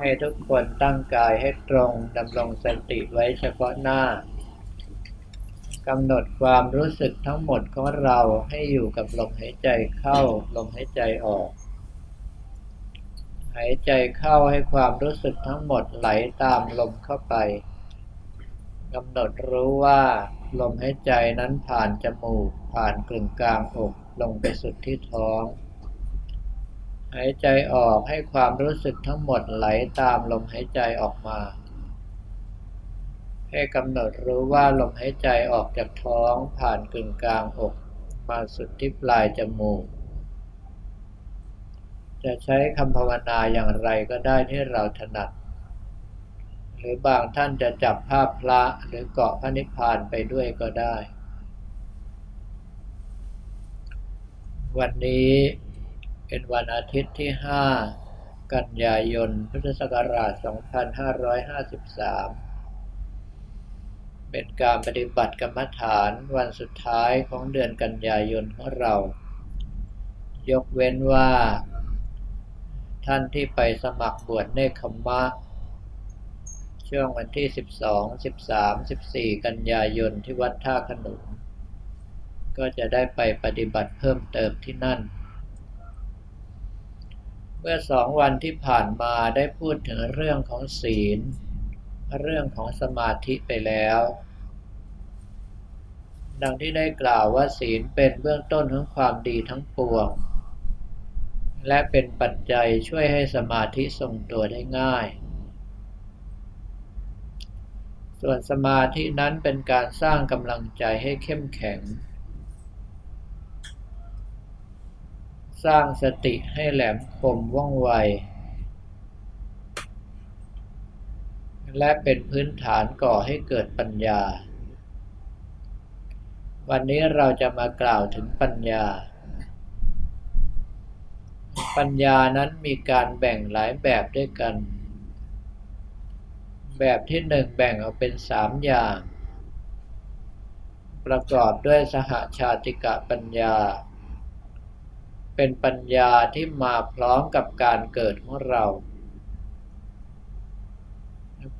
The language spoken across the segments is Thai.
ให้ทุกคนตั้งกายให้ตรงดำรงสติไว้เฉพาะหน้ากำหนดความรู้สึกทั้งหมดของเราให้อยู่กับลมหายใจเข้าลมหายใจออก หายใจเข้าให้ความรู้สึกทั้งหมดไหลตามลมเข้าไปกำหนดรู้ว่าลมหายใจนั้นผ่านจมูกผ่านกลึงกลางอกลงไปสุดที่ท้อง หายใจออกให้ความรู้สึกทั้งหมดไหลตามลมหายใจออกมา ให้กำหนดรู้ว่าลมหายใจออกจากท้องผ่านกึ่งกลางอก มาสุดที่ปลายจมูก จะใช้คำภาวนาอย่างไรก็ได้ที่เราถนัด หรือบางท่านจะจับภาพพระหรือเกาะพระนิพพานไปด้วยก็ได้ วันนี้ เป็นวันอาทิตย์ที่ 5 กันยายน พุทธศักราช 2553 เป็นการปฏิบัติกรรมฐานวันสุดท้ายของเดือนกันยายนของเรา ยกเว้นว่า ท่านที่ไปสมัครบวชเนคขมะ ช่วงวันที่ 12 13 14 กันยายนที่วัดท่าขนุนก็จะได้ไปปฏิบัติเพิ่มเติมที่นั่น เมื่อสองวันที่ผ่านมาได้พูดถึงเรื่องของศีล เรื่องของสมาธิไปแล้ว ดังที่ได้กล่าวว่าศีลเป็นเบื้องต้นของความดีทั้งปวง และเป็นปัจจัยช่วยให้สมาธิทรงตัวได้ง่าย ส่วนสมาธินั้นเป็นการสร้างกำลังใจให้เข้มแข็ง สร้างสติให้แหลมคมว่องไว และเป็นพื้นฐานก่อให้เกิดปัญญา วันนี้เราจะมากล่าวถึงปัญญา ปัญญานั้นมีการแบ่งหลายแบบด้วยกัน แบบที่หนึ่งแบ่งออกเป็นสามอย่าง ประกอบด้วยสหชาติกะปัญญา เป็นปัญญาที่มาพร้อมกับการเกิดของเรา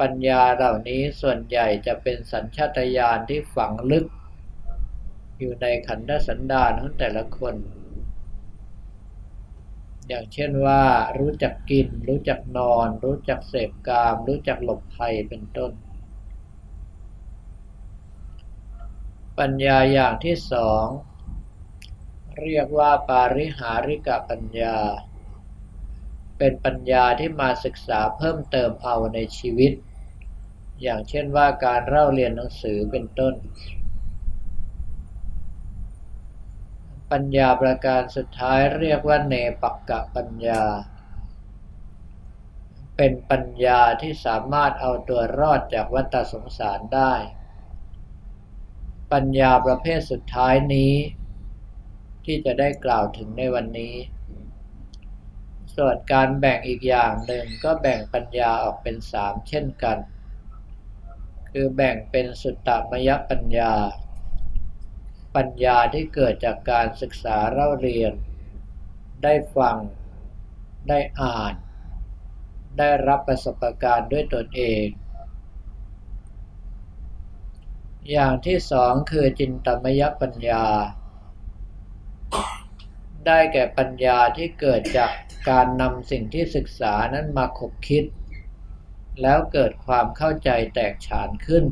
ปัญญาเหล่านี้ส่วนใหญ่จะเป็นสัญชาตญาณที่ฝังลึก อยู่ในขันธสันดานของแต่ละคน อย่างเช่นว่ารู้จักกิน รู้จักนอน รู้จักเสพกาม รู้จักหลบภัยเป็นต้น ปัญญาอย่างที่สอง เรียกว่าปาริหาริกะปัญญา เป็นปัญญาที่มาศึกษาเพิ่มเติมเอาในชีวิต อย่างเช่นว่าการเล่าเรียนหนังสือเป็นต้น ปัญญาประการสุดท้ายเรียกว่าเนปักกะปัญญา เป็นปัญญาที่สามารถเอาตัวรอดจากวัฏสงสารได้ ปัญญาประเภทสุดท้ายนี้ ที่จะได้กล่าวถึงในวันนี้ ส่วนการแบ่งอีกอย่างหนึ่งก็แบ่งปัญญาออกเป็นสามเช่นกัน คือแบ่งเป็นสุตตมยปัญญา ปัญญาที่เกิดจากการศึกษาเล่าเรียน ได้ฟัง ได้อ่าน ได้รับประสบการณ์ด้วยตนเองอย่างที่สองคือจินตมยปัญญา ได้แก่ปัญญาที่เกิดจากการนำสิ่งที่ศึกษานั้นมาคบคิด แล้วเกิดความเข้าใจแตกฉานขึ้น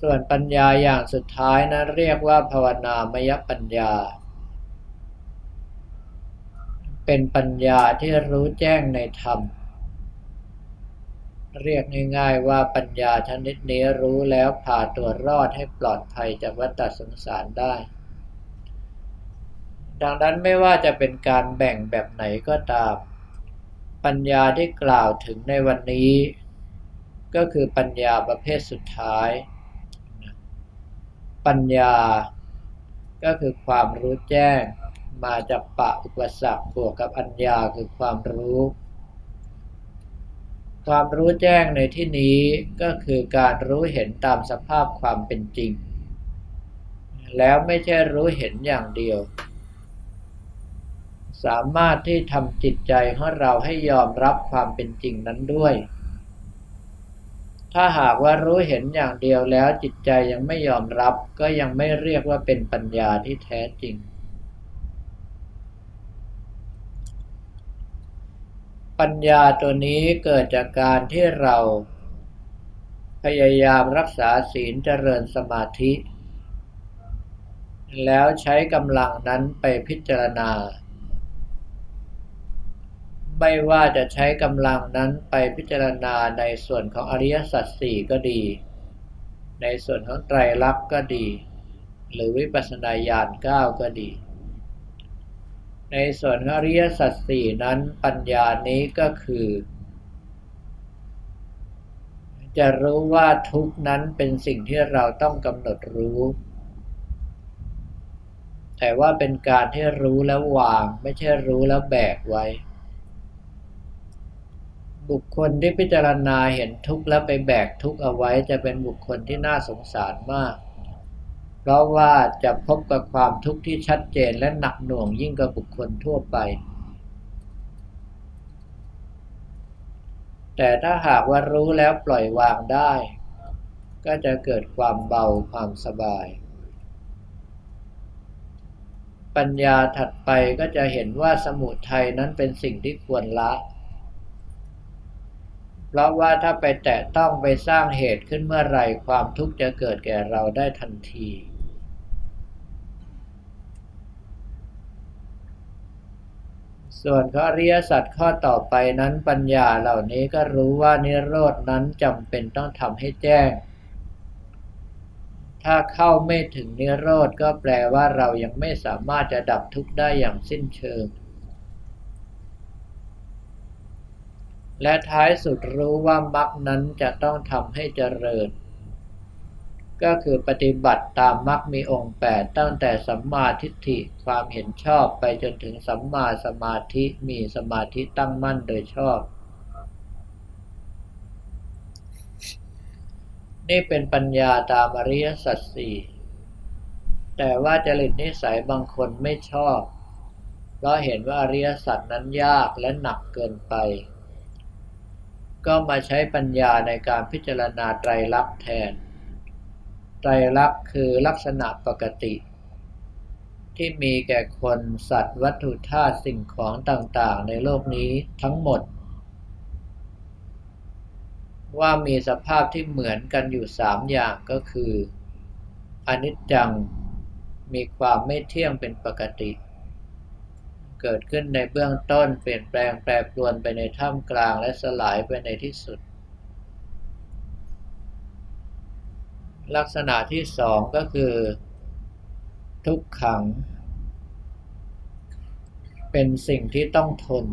ส่วนปัญญาอย่างสุดท้ายนะเรียกว่าภาวนามยปัญญา เป็นปัญญาที่รู้แจ้งในธรรม เรียกง่ายๆว่าปัญญาชนิดนี้รู้แล้วพาตัวรอดให้ปลอดภัยจากวัฏสงสารได้ ดังนั้นไม่ว่าจะเป็นการแบ่งแบบไหนก็ตาม ปัญญาที่กล่าวถึงในวันนี้ ก็คือปัญญาประเภทสุดท้าย ปัญญาก็คือความรู้แจ้งมาจากปะอุปสรรคบวกกับอัญญาคือความรู้ ความรู้แจ้งในที่นี้ก็คือการรู้เห็นตามสภาพความเป็นจริง แล้วไม่ใช่รู้เห็นอย่างเดียว สามารถที่ทำจิตใจของเราให้ยอมรับความเป็นจริงนั้นด้วย ถ้าหากว่ารู้เห็นอย่างเดียวแล้วจิตใจยังไม่ยอมรับ ก็ยังไม่เรียกว่าเป็นปัญญาที่แท้จริง ปัญญาตัวนี้เกิดจากการที่เรา พยายามรักษาศีลเจริญสมาธิ แล้วใช้กำลังนั้นไปพิจารณา ไม่ว่าจะใช้กำลังนั้นไปพิจารณาในส่วนของอริยสัจสี่ก็ดี ในส่วนของไตรลักษณ์ก็ดี หรือวิปัสสนาญาณเก้าก็ดี ในส่วนของอริยสัจสี่นั้นปัญญานี้ก็คือ จะรู้ว่าทุกนั้นเป็นสิ่งที่เราต้องกำหนดรู้ แต่ว่าเป็นการที่รู้แล้ววาง ไม่ใช่รู้แล้วแบกไว้ บุคคลที่พิจารณาเห็นทุกข์แล้วไปแบกทุกข์เอาไว้จะเป็นบุคคลที่น่าสงสารมาก เพราะว่าจะพบกับความทุกข์ที่ชัดเจนและหนักหน่วงยิ่งกว่าบุคคลทั่วไป แต่ถ้าหากว่ารู้แล้วปล่อยวางได้ ก็จะเกิดความเบาความสบาย ปัญญาถัดไปก็จะเห็นว่าสมุทัยนั้นเป็นสิ่งที่ควรละเพราะว่าถ้าไปแตะต้องไปสร้างเหตุขึ้นเมื่อไรความทุกข์จะเกิดแก่เราได้ทันที ส่วนข้อริยสัจข้อต่อไปนั้นปัญญาเหล่านี้ก็รู้ว่านิโรดนั้นจำเป็นต้องทำให้แจ้ง ถ้าเข้าไม่ถึงนิโรธก็แปลว่าเรายังไม่สามารถจะดับทุกข์ได้อย่างสิ้นเชิง และท้ายสุดรู้ว่ามรรคนั้นจะต้องทำให้เจริญ ก็คือปฏิบัติตามมรรคมีองค์แปดตั้งแต่สัมมาทิฏฐิความเห็นชอบไปจนถึงสัมมาสมาธิมีสมาธิตั้งมั่นโดยชอบ นี่เป็นปัญญาตามอริยสัจสี่แต่ว่าจริตนิสัยบางคนไม่ชอบ เพราะเห็นว่าอริยสัจนั้นยากและหนักเกินไป ก็มาใช้ปัญญาในการพิจารณาไตรลักษณ์แทน ไตรลักษณ์คือลักษณะปกติ ที่มีแก่คนสัตว์วัตถุธาตุสิ่งของต่างๆ ในโลกนี้ทั้งหมด ว่ามีสภาพที่เหมือนกันอยู่สามอย่างก็คือ อนิจจัง มีความไม่เที่ยงเป็นปกติ เกิดขึ้นในเบื้องต้นเปลี่ยนแปลงแปรปรวนไปในท่ามกลางและสลายไปในที่สุด ลักษณะที่สองก็คือ ทุกขัง เป็นสิ่งที่ต้องทน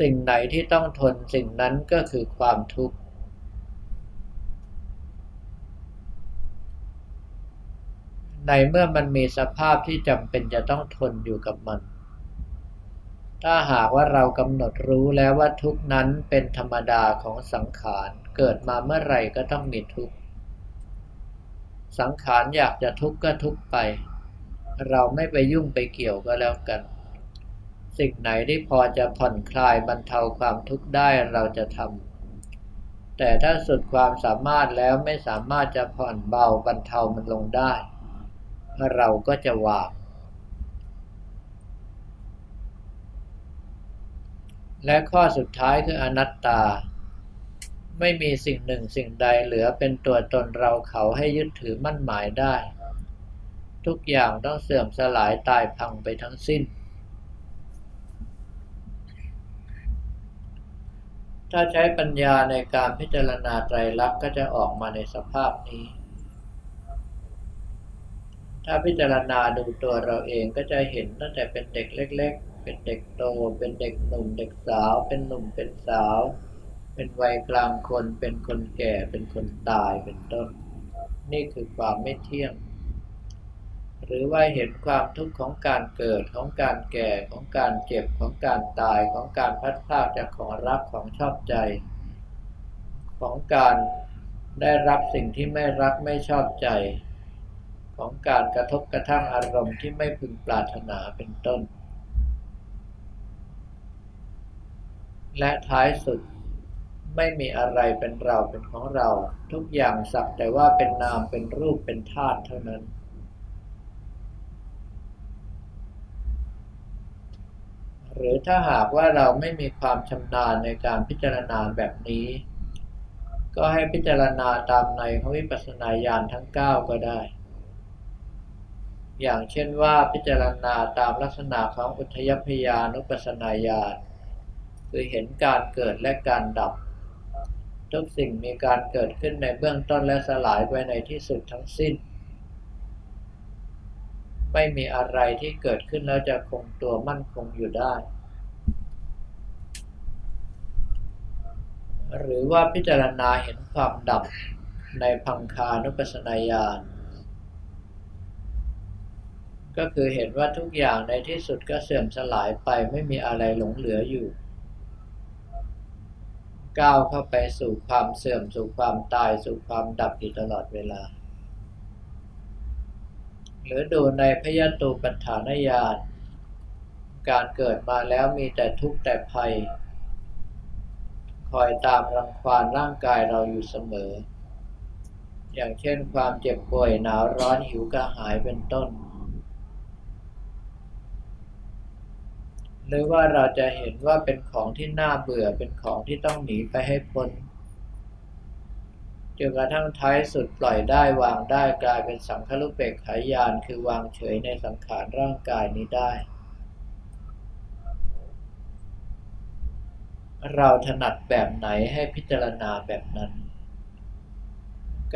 สิ่งไหนที่ต้องทนสิ่งนั้นก็คือความทุกข์ ในเมื่อมันมีสภาพที่จำเป็นจะต้องทนอยู่กับมัน ถ้าหากว่าเรากำหนดรู้แล้วว่าทุกนั้นเป็นธรรมดาของสังขาร เกิดมาเมื่อไหร่ก็ต้องมีทุกข์ สังขารอยากจะทุกข์ก็ทุกข์ไป เราไม่ไปยุ่งไปเกี่ยวก็แล้วกัน สิ่งไหนที่พอจะผ่อนคลายบรรเทาความทุกข์ได้เราจะทำ แต่ถ้าสุดความสามารถแล้วไม่สามารถจะผ่อนเบาบรรเทามันลงได้ เราก็จะวาง และข้อสุดท้ายคืออนัตตา ไม่มีสิ่งหนึ่งสิ่งใดเหลือเป็นตัวตนเราเขาให้ยึดถือมั่นหมายได้ ทุกอย่างต้องเสื่อมสลายตายพังไปทั้งสิ้น ถ้าใช้ปัญญาในการพิจารณาไตรลักษณ์ก็จะออกมาในสภาพนี้ถ้าพิจารณาดูตัวเราเองก็จะเห็นตั้งแต่เป็นเด็กเล็ก เป็นเด็กโต เป็นเด็กหนุ่ม เด็กสาว เป็นหนุ่ม เป็นสาว เป็นวัยกลางคน เป็นคนแก่ เป็นคนตาย เป็นต้น นี่คือความไม่เที่ยง หรือว่าเห็นความทุกข์ของการเกิด ของการแก่ ของการเจ็บ ของการตาย ของการพัดพลาดจากของรักของชอบใจ ของการได้รับสิ่งที่ไม่รักไม่ชอบใจ ของการกระทบกระทั่งอารมณ์ที่ไม่พึงปรารถนาเป็นต้น และท้ายสุด ไม่มีอะไรเป็นเราเป็นของเรา ทุกอย่างสักแต่ว่าเป็นนามเป็นรูปเป็นธาตุเท่านั้น หรือถ้าหากว่าเราไม่มีความชำนาญในการพิจารณาแบบนี้ ก็ให้พิจารณาตามในของวิปัสสนาญาณทั้ง 9 ก็ได้อย่างเช่นว่าพิจารณาตามลักษณะของอุทยพยานุปัสสนาญาณ คือเห็นการเกิดและการดับ ทุกสิ่งมีการเกิดขึ้นในเบื้องต้นและสลายไปในที่สุดทั้งสิ้น ไม่มีอะไรที่เกิดขึ้นแล้วจะคงตัวมั่นคงอยู่ได้ หรือว่าพิจารณาเห็นความดับในพังคานุปัสนาญาณก็คือเห็นว่าทุกอย่างในที่สุดก็เสื่อมสลายไปไม่มีอะไรหลงเหลืออยู่ ก้าวเข้าไปสู่ความเสื่อมสู่ความตายสู่ความดับอยู่ตลอดเวลา หรือดูในพยตูปัฏฐานญาณการเกิดมาแล้วมีแต่ทุกข์แต่ภัย คอยตามรังควานร่างกายเราอยู่เสมอ อย่างเช่นความเจ็บป่วยหนาวร้อนหิวกระหายเป็นต้น หรือว่าเราจะเห็นว่าเป็นของที่น่าเบื่อเป็นของที่ต้องหนีไปให้พ้นจนกระทั่งท้ายสุดปล่อยได้วางได้กลายเป็นสังขลุเปกขายานคือวางเฉยในสังขารร่างกายนี้ได้ เราถนัดแบบไหนให้พิจารณาแบบนั้น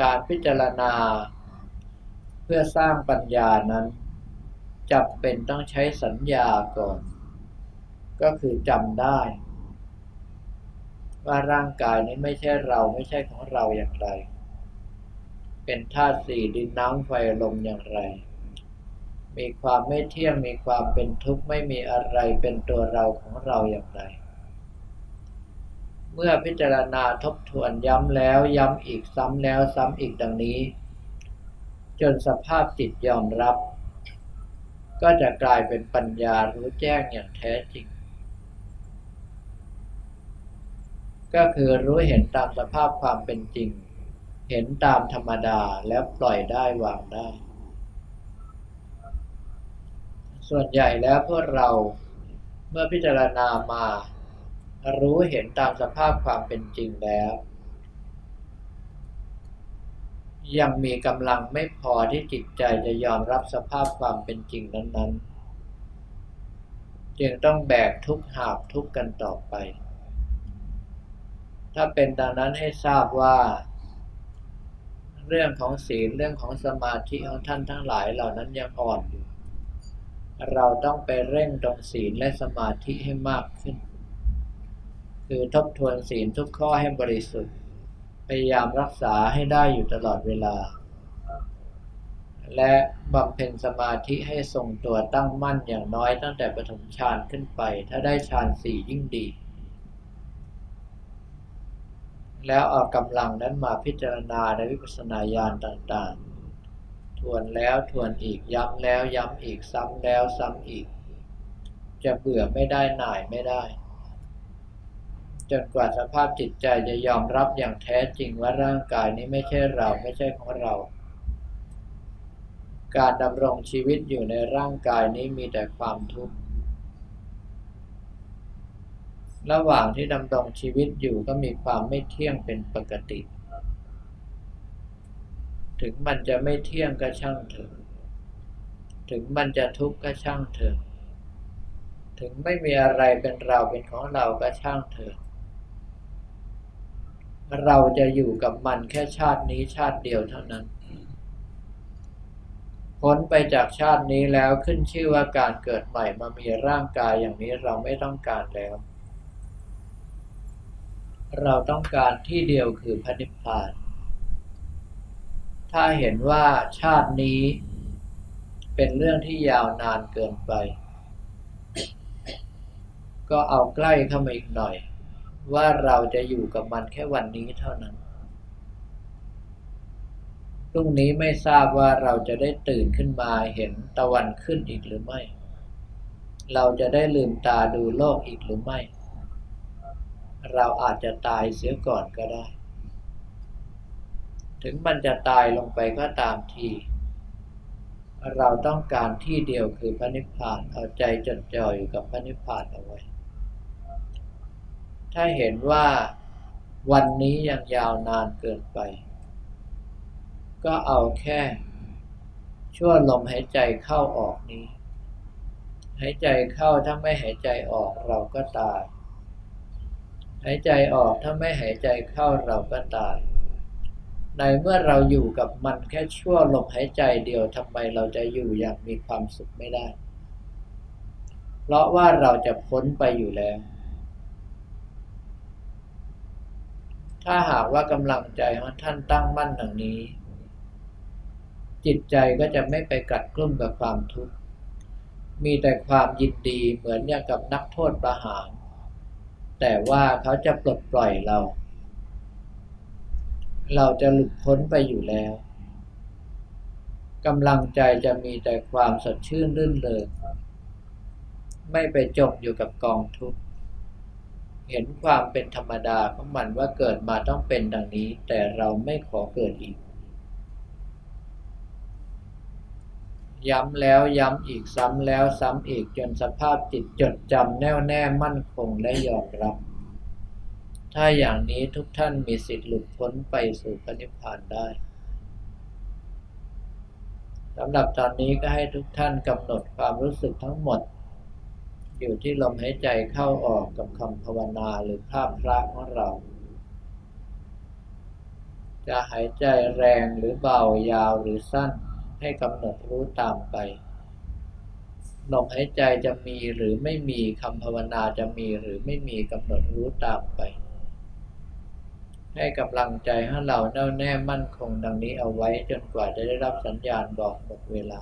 การพิจารณา เพื่อสร้างปัญญานั้นจำเป็นต้องใช้สัญญาก่อน ก็คือจำได้ ว่าร่างกายนี้ไม่ใช่เราไม่ใช่ของเราอย่างไร เป็นธาตุสี่ดินน้ำไฟลมอย่างไร มีความไม่เที่ยงมีความเป็นทุกข์ไม่มีอะไรเป็นตัวเราของเราอย่างไร เมื่อพิจารณาทบทวนย้ำแล้วย้ำอีกซ้ำแล้วซ้ำอีกดังนี้ จนสภาพจิตยอมรับ ก็จะกลายเป็นปัญญารู้แจ้งอย่างแท้จริง ก็คือรู้เห็นตามสภาพความเป็นจริง เห็นตามธรรมดาแล้วปล่อยได้วางได้ ส่วนใหญ่แล้วพวกเราเมื่อพิจารณามา รู้เห็นตามสภาพความเป็นจริงแล้ว ยังมีกำลังไม่พอที่จิตใจจะยอมรับสภาพความเป็นจริงนั้น ๆ จึงต้องแบกทุกหาบทุกกันต่อไป ถ้าเป็นดังนั้นให้ทราบว่า เรื่องของศีลเรื่องของสมาธิของท่านทั้งหลายเหล่านั้นยังอ่อนอยู่ เราต้องไปเร่งตรงศีลและสมาธิให้มากขึ้น คือทบทวนศีลทุกข้อให้บริสุทธิ์ พยายามรักษาให้ได้อยู่ตลอดเวลา และบำเพ็ญสมาธิให้ทรงตัวตั้งมั่นอย่างน้อยตั้งแต่ปฐมฌานขึ้นไป ถ้าได้ฌานสี่ยิ่งดี แล้วเอากำลังนั้นมาพิจารณาในวิปัสสนาญาณต่างๆ ทวนแล้วทวนอีกย้ำแล้วย้ำอีกซ้ำแล้วซ้ำอีก จะเบื่อไม่ได้หน่ายไม่ได้ จนกว่าสภาพจิตใจจะยอมรับอย่างแท้จริงว่าร่างกายนี้ไม่ใช่เราไม่ใช่ของเรา การดำรงชีวิตอยู่ในร่างกายนี้มีแต่ความทุกข์ ระหว่างที่ดำรงชีวิตอยู่ก็มีความไม่เที่ยงเป็นปกติ ถึงมันจะไม่เที่ยงก็ช่างเถอะ ถึงมันจะทุกข์ก็ช่างเถอะ ถึงไม่มีอะไรเป็นเราเป็นของเราก็ช่างเถอะ เราจะอยู่กับมันแค่ชาตินี้ชาติเดียวเท่านั้น พ้นไปจากชาตินี้แล้วขึ้นชื่อว่าการเกิดใหม่มามีร่างกายอย่างนี้เราไม่ต้องการแล้ว เราต้องการที่เดียวคือพระนิพพาน ถ้าเห็นว่าชาตินี้เป็นเรื่องที่ยาวนานเกินไป ก็เอาใกล้เข้ามาอีกหน่อย ว่าเราจะอยู่กับมันแค่วันนี้เท่านั้นปรุ่งนี้ไม่ทราบว่าเราจะได้ตื่นขึ้นมาเห็นตะวันขึ้นอีกหรือไม่ เราจะได้ลืมตาดูโลกอีกหรือไม่ เราอาจจะตายเสียก่อนก็ได้ ถึงมันจะตายลงไปก็ตามที เราต้องการที่เดียวคือพระนิพพานเอาใจจดจ่ออยู่กับพระนิพพานเอาไว้ ถ้าเห็นว่าวันนี้ยังยาวนานเกินไป ก็เอาแค่ ชั่วลมหายใจเข้าออกนี้ หายใจเข้าถ้าไม่หายใจออกเราก็ตาย หายใจออกถ้าไม่หายใจเข้าเราก็ตาย ในเมื่อเราอยู่กับมันแค่ชั่วลมหายใจเดียวทำไมเราจะอยู่อย่างมีความสุขไม่ได้ เพราะว่าเราจะพ้นไปอยู่แล้ว ถ้าหากว่ากำลังใจของท่านตั้งมั่นอย่างนี้ จิตใจก็จะไม่ไปกัดกลุ่มกับความทุกข์มีแต่ความยินดีเหมือนอย่างกับนักโทษประหาร แต่ว่าเขาจะปลดปล่อยเรา เราจะหลุดพ้นไปอยู่แล้วกำลังใจจะมีแต่ความสดชื่นรื่นเริงไม่ไปจมอยู่กับกองทุกข์เห็นความเป็นธรรมดาของมันว่าเกิดมาต้องเป็นดังนี้ แต่เราไม่ขอเกิดอีก ย้ำแล้วย้ำอีกซ้ำแล้วซ้ำอีกจนสภาพจิตจดจำแน่วแน่มั่นคงและยอมรับ ถ้าอย่างนี้ทุกท่านมีสิทธิ์หลุดพ้นไปสู่พระนิพพานได้สำหรับตอนนี้ก็ให้ทุกท่านกำหนดความรู้สึกทั้งหมด อยู่ที่ลมหายใจเข้าออกกับคำภาวนาหรือภาพพระของเรา จะหายใจแรงหรือเบายาวหรือสั้น ให้กำหนดรู้ตามไปลมหายใจจะมีหรือไม่มีคำภาวนาจะมีหรือไม่มีกำหนดรู้ตามไป ให้กำลังใจให้เราแน่วแน่มั่นคงดังนี้เอาไว้จนกว่าจะได้รับสัญญาณบอกหมดเวลา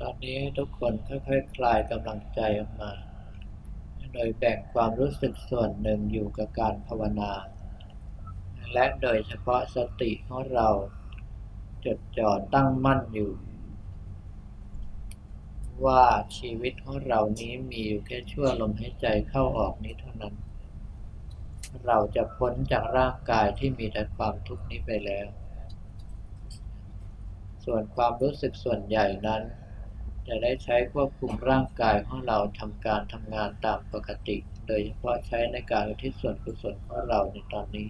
ตอนนี้ทุกคนค่อยๆคคลายกำลังใจออกมา โดยแบ่งความรู้สึกส่วนหนึ่งอยู่กับการภาวนา และโดยเฉพาะสติของเราจดจ่อตั้งมั่นอยู่ ว่าชีวิตของเรานี้มีอยู่แค่ชั่วลมหายใจเข้าออกนี้เท่านั้น เราจะพ้นจากร่างกายที่มีแต่ความทุกข์นี้ไปแล้ว ส่วนความรู้สึกส่วนใหญ่นั้น จะได้ใช้ควบคุมร่างกายของเราทำการทำงานตามปกติ โดยเฉพาะใช้ในการอุทิศส่วนกุศลของเราในตอนนี้